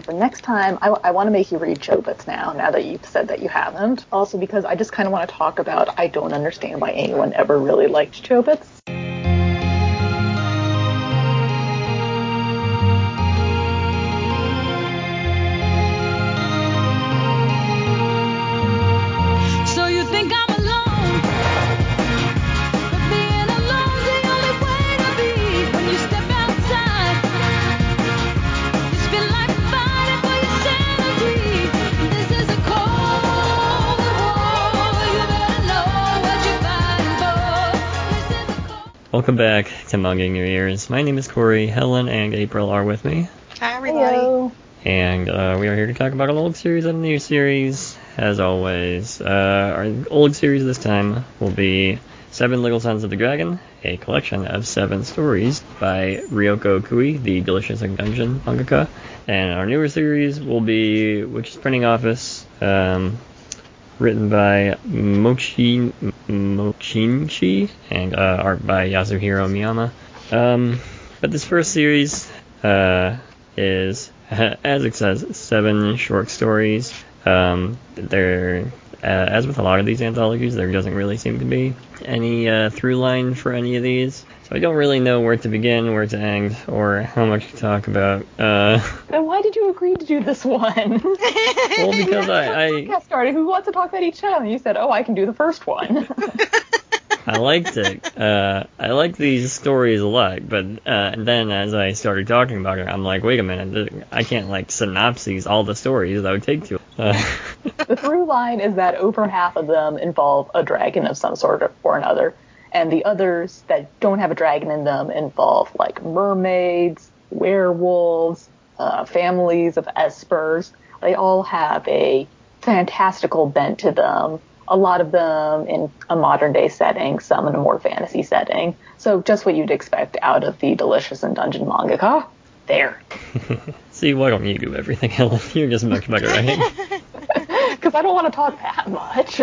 for next time, I, I want to make you read Chobits now, now that you've said that you haven't. Also, because I just kind of want to talk about I don't understand why anyone ever really liked Chobits. Welcome back to Manga in Your Ears. My name is Corey. Helen and April are with me, Hi, everybody. Heyo. and uh, we are here to talk about an old series and a new series. As always, uh, our old series this time will be Seven Little Sons of the Dragon, a collection of seven stories by Ryoko Kui, the Delicious in Dungeon mangaka. And our newer series will be Witch's Printing Office, um, written by Mochi Mochinchi and uh, art by Yasuhiro Miyama. Um, but this first series uh, is, as it says, seven short stories. Um, there, uh, as with a lot of these anthologies, there doesn't really seem to be any uh, through line for any of these. So I don't really know where to begin, where to end, or how much to talk about. Uh, Then why did you agree to do this one? well, because I, I podcast started. Who wants to talk about each time? And you said, "Oh, I can do the first one." I liked it. Uh, I like these stories a lot, but uh, then as I started talking about it, I'm like, wait a minute, I can't like synopses all the stories. That would take too. Uh, the through line is that over half of them involve a dragon of some sort or another, and the others that don't have a dragon in them involve like mermaids, werewolves, uh, families of espers. They all have a fantastical bent to them. A lot of them in a modern day setting, some in a more fantasy setting. So just what you'd expect out of the delicious in dungeon mangaka. There. see, why don't you do everything, Helen? You're just much better at it. Because I don't want to talk that much.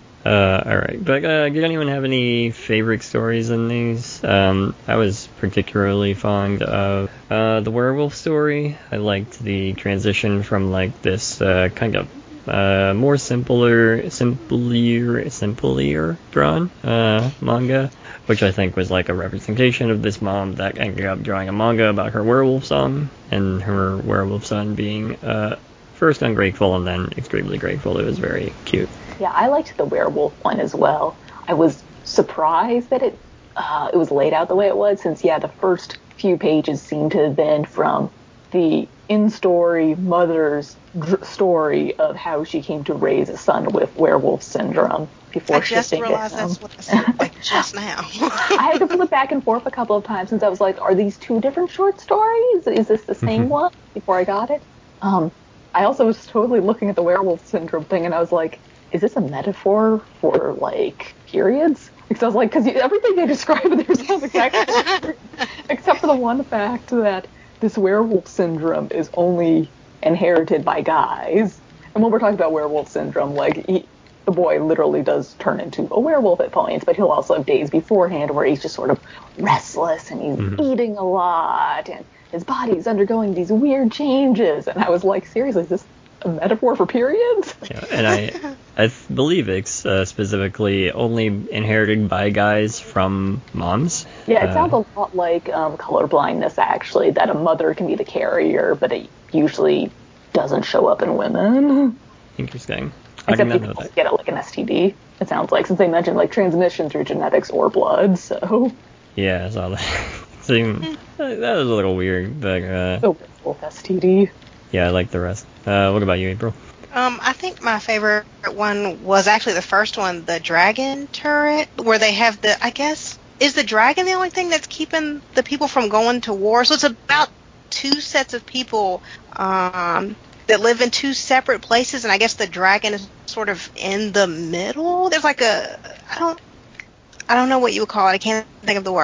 Uh, all right, but uh, did anyone have any favorite stories in these? Um, I was particularly fond of uh, the werewolf story. I liked the transition from like this uh, kind of uh, more simpler, simpler, simpler drawn uh, manga, which I think was like a representation of this mom that ended up drawing a manga about her werewolf son, and her werewolf son being uh, first ungrateful and then extremely grateful. It was very cute. Yeah, I liked the werewolf one as well. I was surprised that it uh, it was laid out the way it was, since yeah, the first few pages seemed to have been from the in-story mother's dr- story of how she came to raise a son with werewolf syndrome before I just realized him. that's what I said, like just now. I had to flip back and forth a couple of times since I was like, are these two different short stories? Is this the same Mhm. one? Before I got it. Um, I also was totally looking at the werewolf syndrome thing and I was like, is this a metaphor for like periods? Because I was like, because everything they describe in there sounds exactly except for the one fact that this werewolf syndrome is only inherited by guys. And when we're talking about werewolf syndrome, like he, the boy literally does turn into a werewolf at points, but he'll also have days beforehand where he's just sort of restless and he's Mhm. eating a lot and his body's undergoing these weird changes. And I was like, seriously, is this a metaphor for periods? Yeah, and I I believe it's uh, specifically only inherited by guys from moms. Yeah, it Uh, sounds a lot like um, color blindness, actually, that a mother can be the carrier, but it usually doesn't show up in women. Interesting. I Except did not know people that. get it like an STD. It sounds like since they mentioned like transmission through genetics or blood. So Yeah, I saw that. Seemed, that was a little weird, but uh, wolf STD. Yeah, I like the rest. Uh, what about you, April? um, I think my favorite one was actually the first one, the dragon turret, where they have the. I guess is the dragon the only thing that's keeping the people from going to war? So it's about two sets of people um, that live in two separate places, and I guess the dragon is sort of in the middle. There's like a. I don't. I don't know what you would call it. I can't think of the word.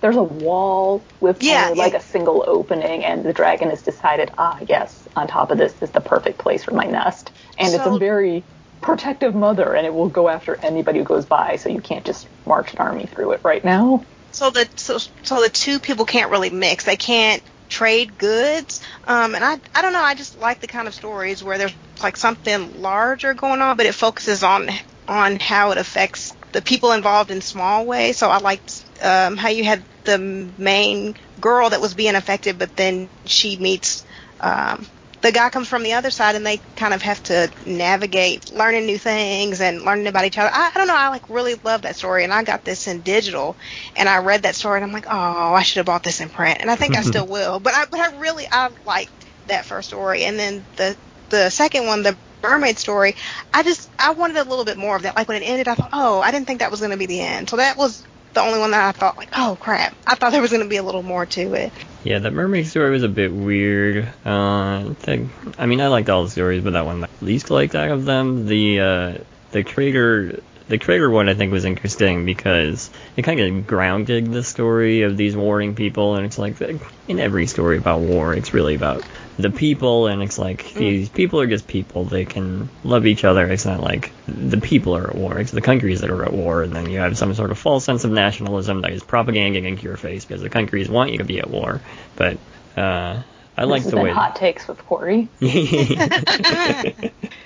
There's a wall with Yeah, only, like yeah. a single opening, and the dragon has decided, ah, yes, on top of this is the perfect place for my nest. And it's a very protective mother, and it will go after anybody who goes by, so you can't just march an army through it right now. So the so, so the two people can't really mix. They can't trade goods. Um, and I, I don't know, I just like the kind of stories where there's like something larger going on, but it focuses on on how it affects the people involved in small ways. So I liked um, how you had the main girl that was being affected, but then she meets um, the guy comes from the other side, and they kind of have to navigate learning new things and learning about each other. I, I don't know. I like really love that story, and I got this in digital, and I read that story, and I'm like, oh, I should have bought this in print, and I think I still will. But I, but I really, I liked that first story, and then the the second one, the mermaid story, I just I wanted a little bit more of that. Like when it ended, I thought, oh, I didn't think that was going to be the end. So that was the only one that I thought like, oh crap, I thought there was going to be a little more to it. Yeah, that mermaid story was a bit weird. Uh, I mean, I liked all the stories, but that one I least liked out of them. The uh, the crater the crater one I think was interesting because it kind of grounded the story of these warring people, and it's like in every story about war, it's really about the people, and it's like Mm. these people are just people. They can love each other. It's not like the people are at war. It's the countries that are at war, and then you have some sort of false sense of nationalism that is propaganda into your face because the countries want you to be at war. But uh, I like this the has way. hot takes with Corey.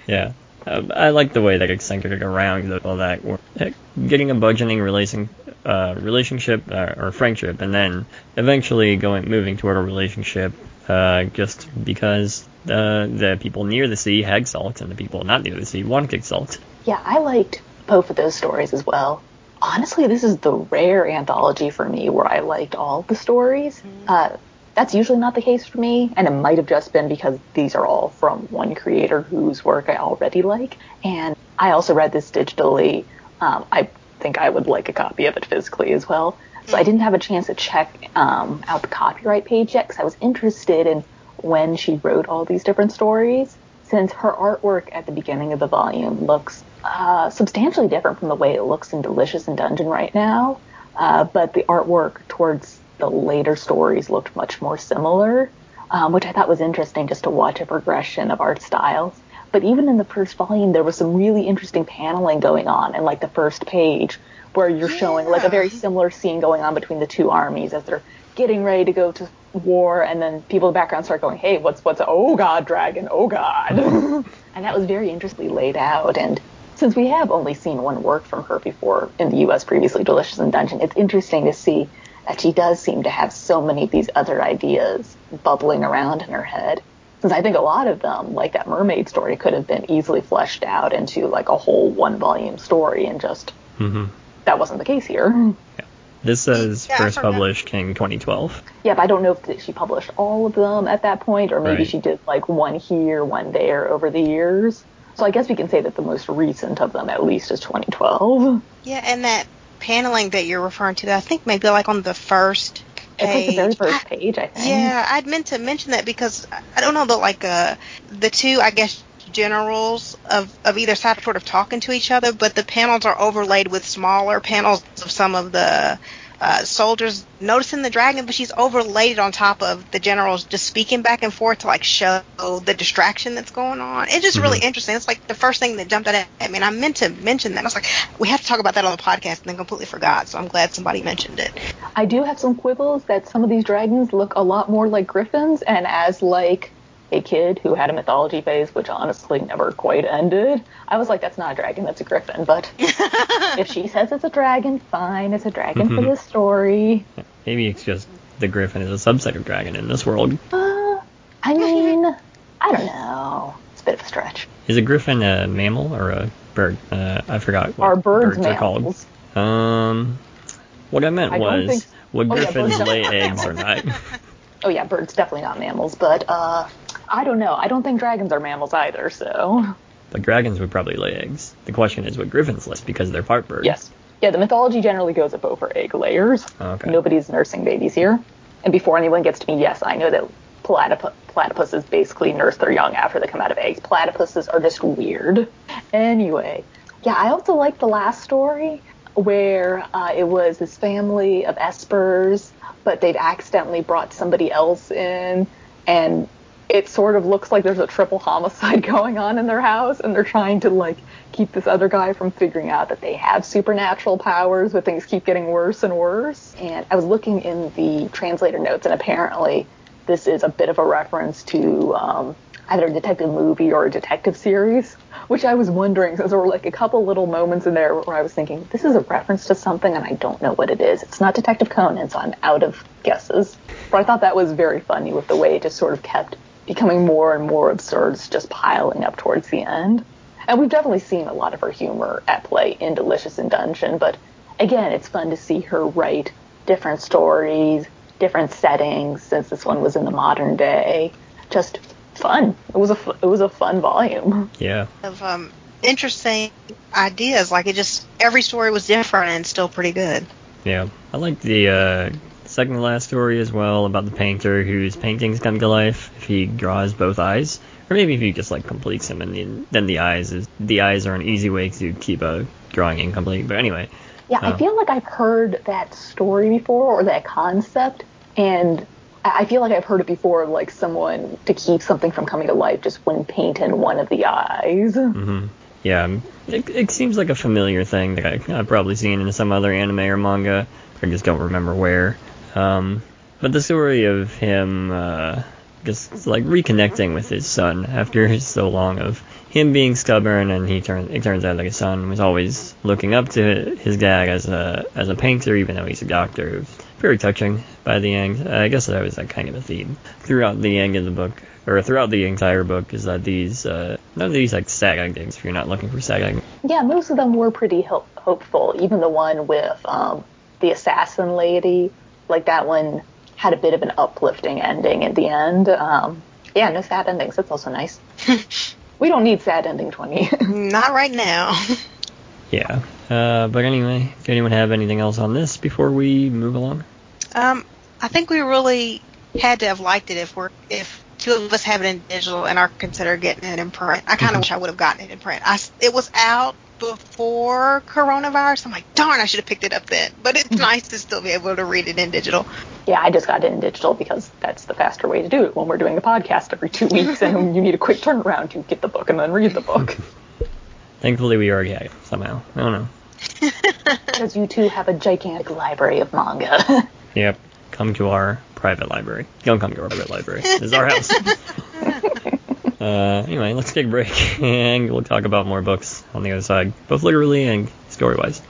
yeah. Um, I like the way that it's centered around all that. We're uh, getting a budgeting relation, uh, relationship uh, or friendship, and then eventually going moving toward a relationship, uh, just because uh, the people near the sea had salt and the people not near the sea wanted salt. Yeah, I liked both of those stories as well. Honestly, this is the rare anthology for me where I liked all the stories. Uh, that's usually not the case for me, and it might have just been because these are all from one creator whose work I already like. And I also read this digitally. Um, I think I would like a copy of it physically as well. So I didn't have a chance to check um, out the copyright page yet because I was interested in when she wrote all these different stories. Since her artwork at the beginning of the volume looks uh, substantially different from the way it looks in Delicious in Dungeon right now, uh, but the artwork towards the later stories looked much more similar, um, which I thought was interesting just to watch a progression of art styles. But even in the first volume, there was some really interesting paneling going on in like the first page, where you're showing like a very similar scene going on between the two armies as they're getting ready to go to war, and then people in the background start going, "Hey, what's what's oh god, dragon, oh god," and that was very interestingly laid out. And since we have only seen one work from her before in the U.S. previously, Delicious in Dungeon, it's interesting to see that she does seem to have so many of these other ideas bubbling around in her head. Since I think a lot of them, like that mermaid story, could have been easily fleshed out into like a whole one volume story, and just hmm that wasn't the case here. Yeah. This says Yeah, first published in 2012. Yeah, but I don't know if she published all of them at that point, or maybe Right. she did like one here, one there over the years. So I guess we can say that the most recent of them, at least, is 2012. Yeah, and that paneling that you're referring to, I think maybe like on the first Page. It's like the very first page, I think. Yeah, I'd meant to mention that because I don't know, but like uh, the two, I guess, generals of, of either side are sort of talking to each other, but the panels are overlaid with smaller panels of some of the uh, soldiers noticing the dragon, but she's overlaid on top of the generals just speaking back and forth to like show the distraction that's going on. It's just really interesting. It's like the first thing that jumped out at me, and I meant to mention that. I was like, we have to talk about that on the podcast, and then completely forgot. So I'm glad somebody mentioned it. I do have some quibbles that some of these dragons look a lot more like griffins, and as like a kid who had a mythology phase, which honestly never quite ended, I was like, that's not a dragon, that's a griffin. But if she says it's a dragon, fine, it's a dragon for this story. Maybe it's just the griffin is a subset of dragon in this world. Uh, I mean, I don't know. It's a bit of a stretch. Is a griffin a mammal or a bird? Uh, I forgot what Are birds, are called. mammals? Um, what I meant I was think- would Oh, griffins birds lay eggs or not? Oh yeah, birds definitely not mammals, but uh, I don't know. I don't think dragons are mammals either. So but dragons would probably lay eggs. The question is, would griffins lay because they're part bird? yes, yeah. The mythology generally goes up over egg layers. Okay. Nobody's nursing babies here. And before anyone gets to me, yes, I know that platypus, platypuses basically nurse their young after they come out of eggs. Platypuses are just weird. Anyway, yeah, I also like the last story where uh, it was this family of espers, but they've accidentally brought somebody else in, and it sort of looks like there's a triple homicide going on in their house, and they're trying to like keep this other guy from figuring out that they have supernatural powers, but things keep getting worse and worse. And I was looking in the translator notes, and apparently this is a bit of a reference to um, either a detective movie or a detective series, which I was wondering, because there were like a couple little moments in there where I was thinking, this is a reference to something and I don't know what it is. It's not Detective Conan, so I'm out of guesses. But I thought that was very funny with the way it just sort of kept becoming more and more absurd, just piling up towards the end. And we've definitely seen a lot of her humor at play in Delicious in Dungeon, but again, it's fun to see her write different stories, different settings, since this one was in the modern day. Just fun. It was a it was a fun volume. Yeah. Of um, interesting ideas. Like it just every story was different and still pretty good. Yeah. I like the uh, second to last story as well about the painter whose paintings come to life if he draws both eyes. Or maybe if he just like completes them and then, then the eyes is the eyes are an easy way to keep a drawing incomplete. But anyway. Yeah, I Oh. feel like I've heard that story before or that concept, and I feel like I've heard it before, like someone to keep something from coming to life just wouldn't paint in one of the eyes. hmm Yeah, um, it, it seems like a familiar thing that I, I've probably seen in some other anime or manga. I just don't remember where. Um, but the story of him uh, just like reconnecting with his son after so long of him being stubborn, and he turns it turns out that his son was always looking up to his dad as a as a painter, even though he's a doctor. Very touching by the end. I guess that was like kind of a theme throughout the end of the book, or throughout the entire book, is that these uh, none of these like sad endings. If you're not looking for sad endings. Yeah, most of them were pretty ho- hopeful. Even the one with um, the assassin lady, like that one had a bit of an uplifting ending at the end. Um, yeah, no sad endings. That's also nice. we don't need sad ending 20. Not right now. Yeah. Uh, but anyway, does anyone have anything else on this before we move along? Um, I think we really had to have liked it if we're if two of us have it in digital and are consider getting it in print. I kind of wish I would have gotten it in print. I s it was out before coronavirus. I'm like, darn, I should have picked it up then. But it's mm-hmm. nice to still be able to read it in digital. yeah, I just got it in digital because that's the faster way to do it when we're doing a podcast every two weeks and you need a quick turnaround to get the book and then read the book. Thankfully, we already had it somehow. I don't know. Because you two have a gigantic library of manga. Yep. Come to our private library. Don't come to our private library. This is our house. Uh, anyway, let's take a break and we'll talk about more books on the other side, both literally and story wise.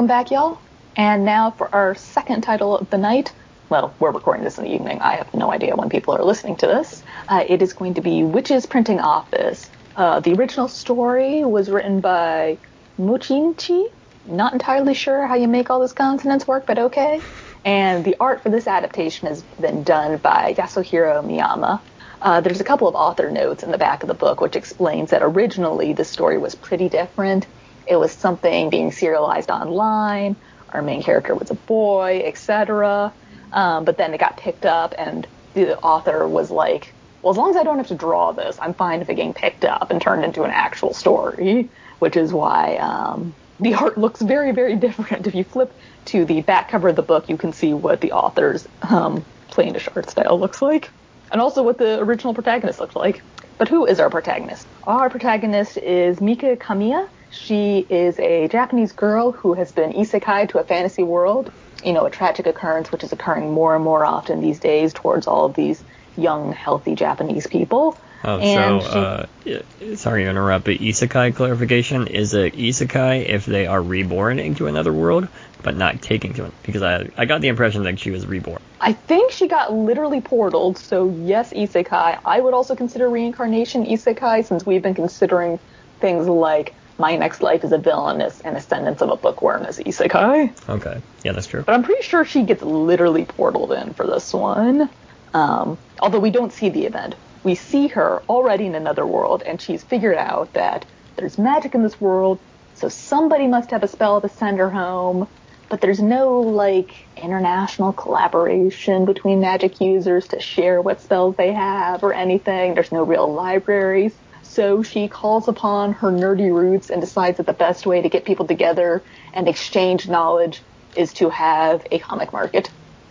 Welcome back, y'all. And now for our second title of the night. Well, we're recording this in the evening. I have no idea when people are listening to this. Uh, it is going to be Witch's Printing Office. Uh, the original story was written by Muchinchi. Not entirely sure how you make all those consonants work, but okay. And the art for this adaptation has been done by Yasuhiro Miyama. Uh, there's a couple of author notes in the back of the book which explains that originally the story was pretty different. It was something being serialized online. Our main character was a boy, etc. Um, but then it got picked up, and the author was like, "Well, as long as I don't have to draw this, I'm fine if it getting picked up and turned into an actual story." Which is why um, the art looks very, very different. If you flip to the back cover of the book, you can see what the author's um, plainish art style looks like, and also what the original protagonist looks like. But who is our protagonist? Our protagonist is Mika Kamiya. She is a Japanese girl who has been isekai to a fantasy world. You know, a tragic occurrence which is occurring more and more often these days towards all of these young, healthy Japanese people. Oh, And so, she- uh, sorry to interrupt, but isekai clarification is it isekai if they are reborn into another world, but not taken to it? Because I, I got the impression that she was reborn. I think she got literally portaled, so yes, isekai. I would also consider reincarnation isekai since we've been considering things like my next life is a villainess and ascendance of a bookworm as isekai. Okay. Yeah, that's true. But I'm pretty sure she gets literally portaled in for this one. Um, although we don't see the event. We see her already in another world, and she's figured out that there's magic in this world, so somebody must have a spell to send her home. but there's no like international collaboration between magic users to share what spells they have or anything. There's no real libraries. So she calls upon her nerdy roots and decides that the best way to get people together and exchange knowledge is to have a comic market.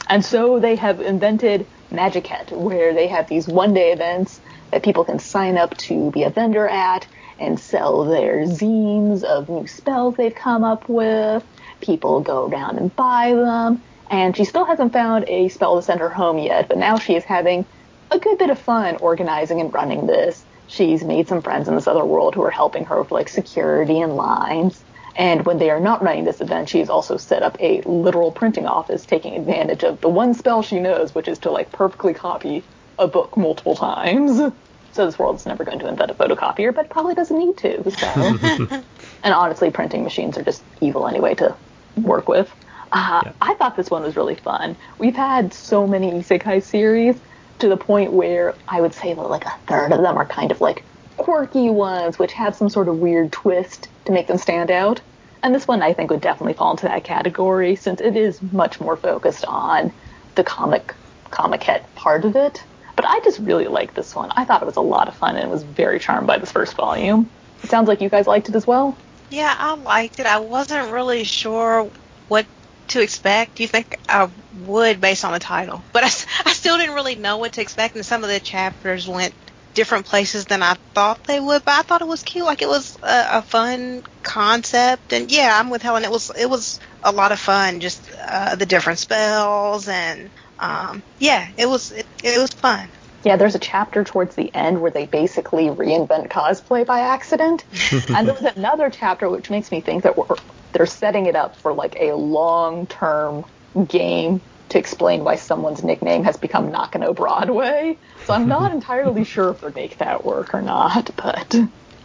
And so they have invented Magicket, where they have these one day events that people can sign up to be a vendor at and sell their zines of new spells they've come up with. People go down and buy them. And she still hasn't found a spell to send her home yet, but now she is having a good bit of fun organizing and running this. She's made some friends in this other world who are helping her with like security and lines. And when they are not running this event, she's also set up a literal printing office taking advantage of the one spell she knows, which is to like perfectly copy a book multiple times. So this world's never going to invent a photocopier, but probably doesn't need to. So. and honestly, printing machines are just evil anyway to work with. Uh, Yeah. I thought this one was really fun. We've had so many isekai series to the point where I would say that like a third of them are kind of like quirky ones, which have some sort of weird twist to make them stand out. And this one I think would definitely fall into that category since it is much more focused on the comic comic head part of it. But I just really liked this one. I thought it was a lot of fun and was very charmed by this first volume. It sounds like you guys liked it as well. Yeah, I liked it. I wasn't really sure what to expect. You think I would based on the title, but I still didn't really know what to expect, and some of the chapters went different places than I thought they would. But I thought it was cute. Like it was a, a fun concept, and yeah, I'm with Helen. It was it was a lot of fun. Just uh, the different spells, and um, yeah, it was it, it was fun. Yeah, there's a chapter towards the end where they basically reinvent cosplay by accident. and there was another chapter which makes me think that we're, they're setting it up for like a long term game to explain why someone's nickname has become Nakano Broadway. So I'm not entirely sure if they'll make that work or not, but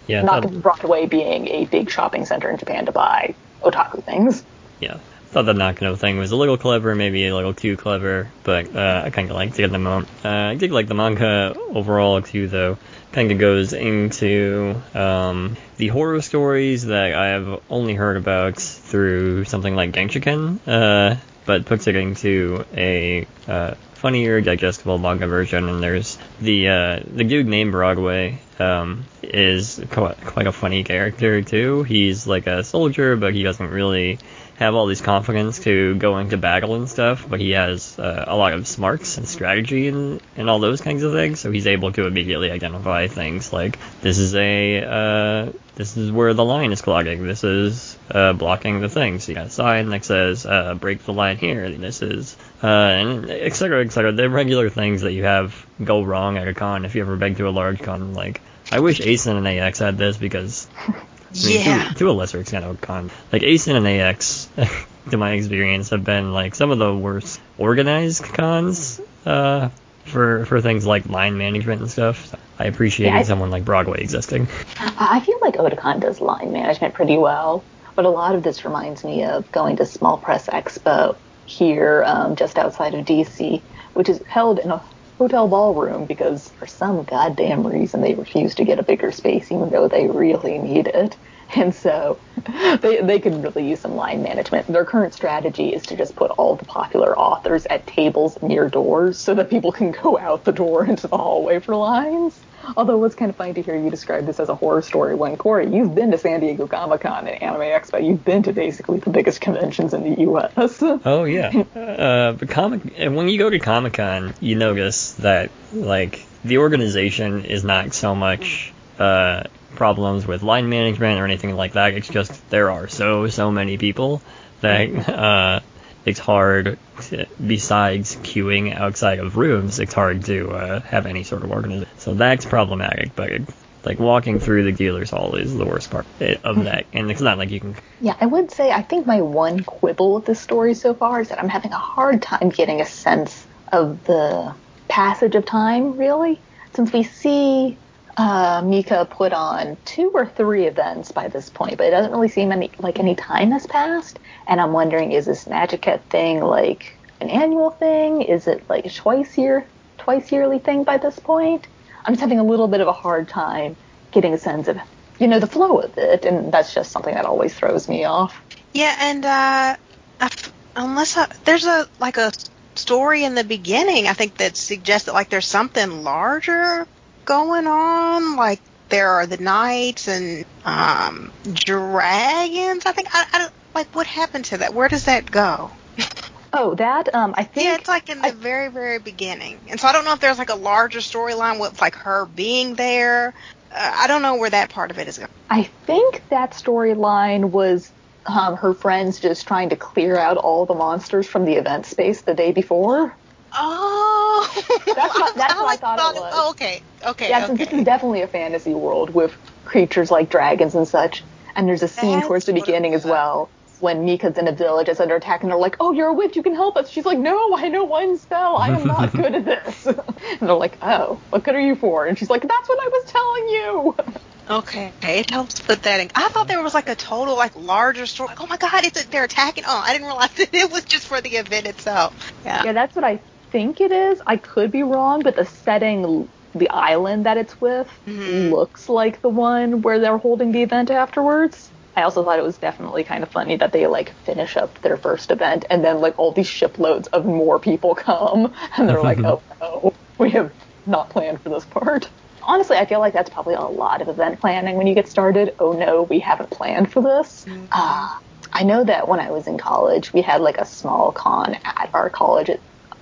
Yeah, Nakano Broadway being a big shopping center in Japan to buy otaku things. yeah. Thought the Nakano thing was a little clever, maybe a little too clever, but uh, I kind of liked it in the moment. Uh, I did like the manga overall too, though. Kind of goes into um, the horror stories that I have only heard about through something like Genshiken, uh, but puts it into a uh, funnier, digestible manga version. And there's the uh, the dude named Broadway um, is quite a funny character too. He's like a soldier, but he doesn't really have all these confidence to go into battle and stuff, but he has uh, a lot of smarts and strategy and, and all those kinds of things, so he's able to immediately identify things like this is a uh, this is where the line is clogging, this is uh, blocking the thing. So you got a sign that says uh, break the line here, this is uh, and et cetera, et cetera. The regular things that you have go wrong at a con if you ever been to a large con. Like I wish ASIN and AX had this because I mean, Yeah. to, to a lesser extent, of con. Like ASIN and AX, to my experience, have been like some of the worst organized cons uh, for for things like line management and stuff. I appreciated Yeah, I- someone like Broadway existing. I feel like Otakon does line management pretty well, but a lot of this reminds me of going to Small Press Expo here um, just outside of DC, which is held in a hotel ballroom because for some goddamn reason they refuse to get a bigger space even though they really need it. And so they, they could really use some line management. Their current strategy is to just put all the popular authors at tables near doors so that people can go out the door into the hallway for lines. Although it's kind of funny to hear you describe this as a horror story when Corey, you've been to San Diego Comic Con and Anime Expo. You've been to basically the biggest conventions in the U.S. Oh yeah, uh, but comic when you go to Comic Con, you notice that like the organization is not so much uh, problems with line management or anything like that. It's just there are so so many people that uh, it's hard. To, besides queuing outside of rooms, it's hard to uh, have any sort of organization. So that's problematic. But like walking through the dealer's hall is the worst part of that, and it's not like you can Yeah, I would say I think my one quibble with this story so far is that I'm having a hard time getting a sense of the passage of time, really. Since we see uh, Mika put on two or three events by this point, but it doesn't really seem any like any time has passed. And I'm wondering, is this Magicket thing like an annual thing? Is it like a twice year, twice yearly thing by this point? I'm just having a little bit of a hard time getting a sense of, you know, the flow of it, and that's just something that always throws me off. Yeah, and uh, unless I, there's a like a story in the beginning, I think that suggests that like there's something larger going on. Like there are the knights and um dragons. I think I, I don't like what happened to that. Where does that go? Oh, that um, I think Yeah, it's like in the I- very, very beginning. And so I don't know if there's like a larger storyline with like her being there. Uh, I don't know where that part of it is going. I think that storyline was um, her friends just trying to clear out all the monsters from the event space the day before. Oh, That's what- that's what I like thought it was. Oh, okay, okay, Yeah, since this is definitely a fantasy world with creatures like dragons and such. And there's a scene That's towards the beginning as well when Mika's in a village that's under attack and they're like, "Oh, you're a witch, you can help us." She's like, "No, I know one spell. I am not good at this." and they're like, "Oh, what good are you for?" And she's like, "That's what I was telling you." Okay, it helps put that in. I thought there was like a total like larger story. Like, oh my god, it's a, they're attacking. Oh, I didn't realize that it was just for the event itself. Yeah. Yeah, that's what I think it is. I could be wrong, but the setting, the island that it's with, Mhm. looks like the one where they're holding the event afterwards. I also thought it was definitely kind of funny that they like finish up their first event and then like all these shiploads of more people come and they're like, oh no, we have not planned for this part. Honestly, I feel like that's probably a lot of event planning when you get started. Oh no, we haven't planned for this. Ah, I know that when I was in college, we had like a small con at our college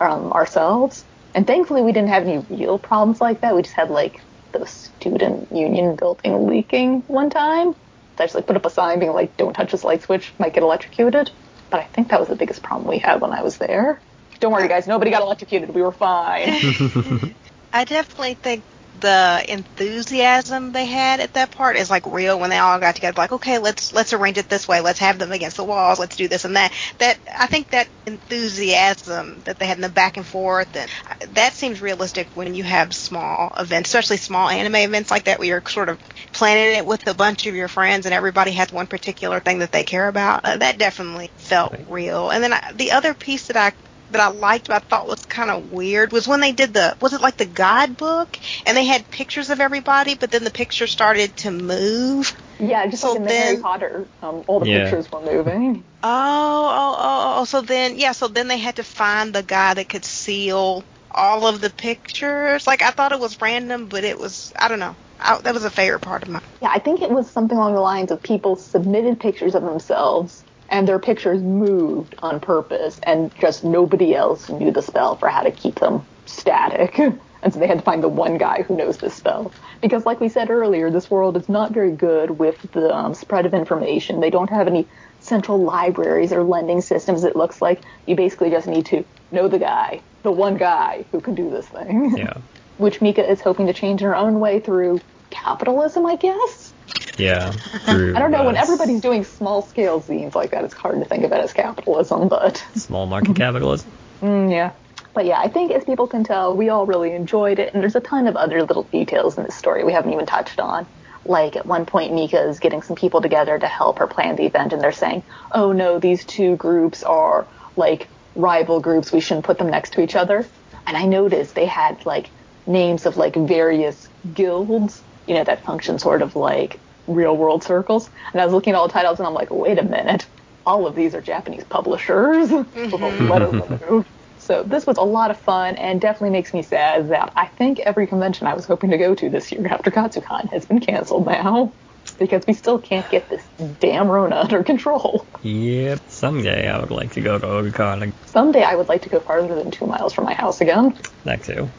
um, ourselves, and thankfully we didn't have any real problems like that. We just had like the student union building leaking one time. I just like put up a sign being like, "Don't touch this light switch, might get electrocuted." But I think that was the biggest problem we had when I was there. Don't worry, guys, nobody got electrocuted. We were fine. I definitely think the enthusiasm they had at that part is like real when they all got together like okay let's let's arrange it this way. Let's have them against the walls. Let's do this and that. That i think that enthusiasm that they had in the back and forth and uh, that seems realistic when you have small events especially small anime events like that where you're sort of planning it with a bunch of your friends and everybody has one particular thing that they care about. Uh, that definitely felt real. And then I, the other piece that i that I liked, but I thought was kind of weird, was when they did the was it like the guidebook, and they had pictures of everybody, but then the picture started to move. yeah, just So like in the Harry Potter, um, all the Yeah. pictures were moving. Oh, oh, oh, oh, so then yeah, so then they had to find the guy that could seal all of the pictures. Like I thought it was random, but it was I don't know. I, that was a favorite part of mine. Yeah, I think it was something along the lines of people submitted pictures of themselves and their pictures moved on purpose and just nobody else knew the spell for how to keep them static. And so they had to find the one guy who knows this spell. Because like we said earlier, this world is not very good with the um, spread of information. They don't have any central libraries or lending systems. It looks like you basically just need to know the guy, the one guy who can do this thing. yeah. Which Mika is hoping to change in her own way through capitalism, I guess. Yeah. Through, I don't know. When uh, everybody's doing small scale zines like that, it's hard to think of it as capitalism, but small market capitalism. mm, yeah. But yeah, I think as people can tell, we all really enjoyed it, and there's a ton of other little details in this story we haven't even touched on. Like at one point, Mika is getting some people together to help her plan the event, and they're saying, "Oh no, these two groups are like rival groups. We shouldn't put them next to each other." And I noticed they had like names of like various guilds, you know, that function sort of like real world circles. And I was looking at all the titles, and I'm like, wait a minute, all of these are Japanese publishers mm-hmm. with a letter removed. So this was a lot of fun and definitely makes me sad that I think every convention I was hoping to go to this year after Katsucon has been canceled now because we still can't get this damn Rona under control. Yep. Someday I would like to go to Otakon. Someday I would like to go farther than two miles from my house again. That too.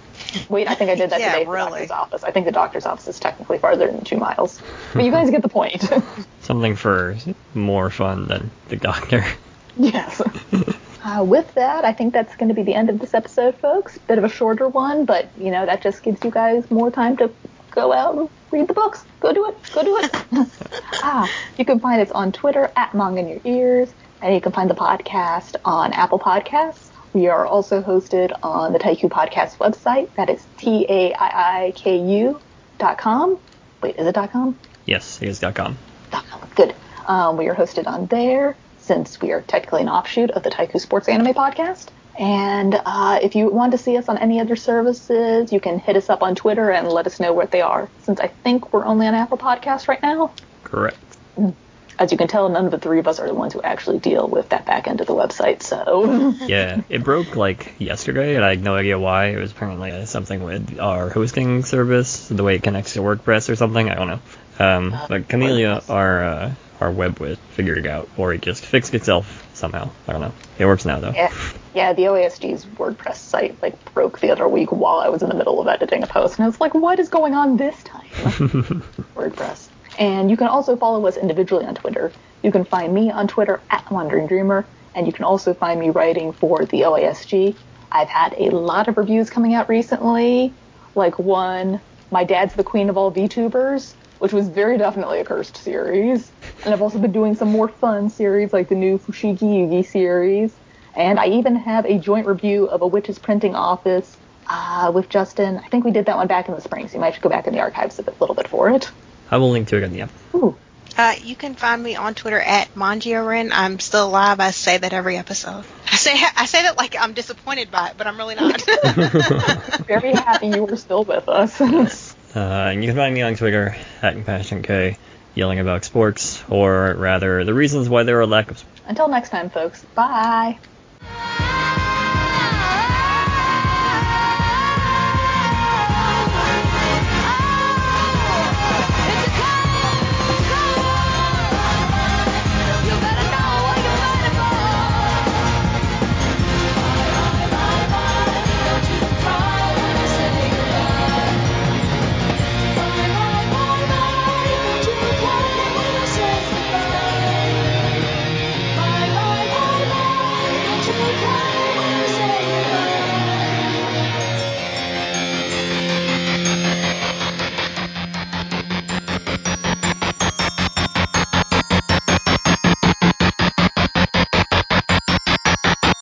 Wait, I think I did that Yeah, today at the doctor's office. I think the doctor's office is technically farther than two miles. But you guys get the point. Something for more fun than the doctor. yes. Uh, with that, I think that's going to be the end of this episode, folks. Bit of a shorter one, but you know that just gives you guys more time to go out and read the books. Go do it. Go do it. ah, you can find us on Twitter at Manga in Your Ears, and you can find the podcast on Apple Podcasts. We are also hosted on the Taiiku Podcast website. That is T A I I K U dot com. Wait, is it dot com? Yes, it is is .com. dot com. Good. Um, we are hosted on there since we are technically an offshoot of the Taiiku Sports Anime Podcast. And uh, if you want to see us on any other services, you can hit us up on Twitter and let us know what they are. Since I think we're only on Apple Podcasts right now. Correct. As you can tell, none of the three of us are the ones who actually deal with that back end of the website. So Yeah, it broke like yesterday, and I had no idea why. It was apparently uh, something with our hosting service, the way it connects to WordPress or something. I don't know. Um, but Camellia, our uh, our web width, figured it out, or it just fixed itself somehow. I don't know. It works now though. yeah, yeah, the OASG's WordPress site like broke the other week while I was in the middle of editing a post, and I was like, what is going on this time? WordPress. And you can also follow us individually on Twitter. You can find me on Twitter at Wandering Dreamer, and you can also find me writing for the OASG. I've had a lot of reviews coming out recently, like one, My Dad's the Queen of All VTubers, which was very definitely a cursed series. And I've also been doing some more fun series like the new Fushigi Yugi series. And I even have a joint review of A Witch's Printing Office uh, with Justin. I think we did that one back in the spring, so you might have to go back in the archives a bit- little bit for it. I will link to it in the app. Ooh. Uh, you can find me on Twitter at Mangiorin. I'm still alive. I say that every episode. I say I say that like I'm disappointed by it, but I'm really not. Very happy you were still with us. Uh, and you can find me on Twitter at CompassionK, yelling about sports, or rather the reasons why there are a lack of Until next time, folks. Bye.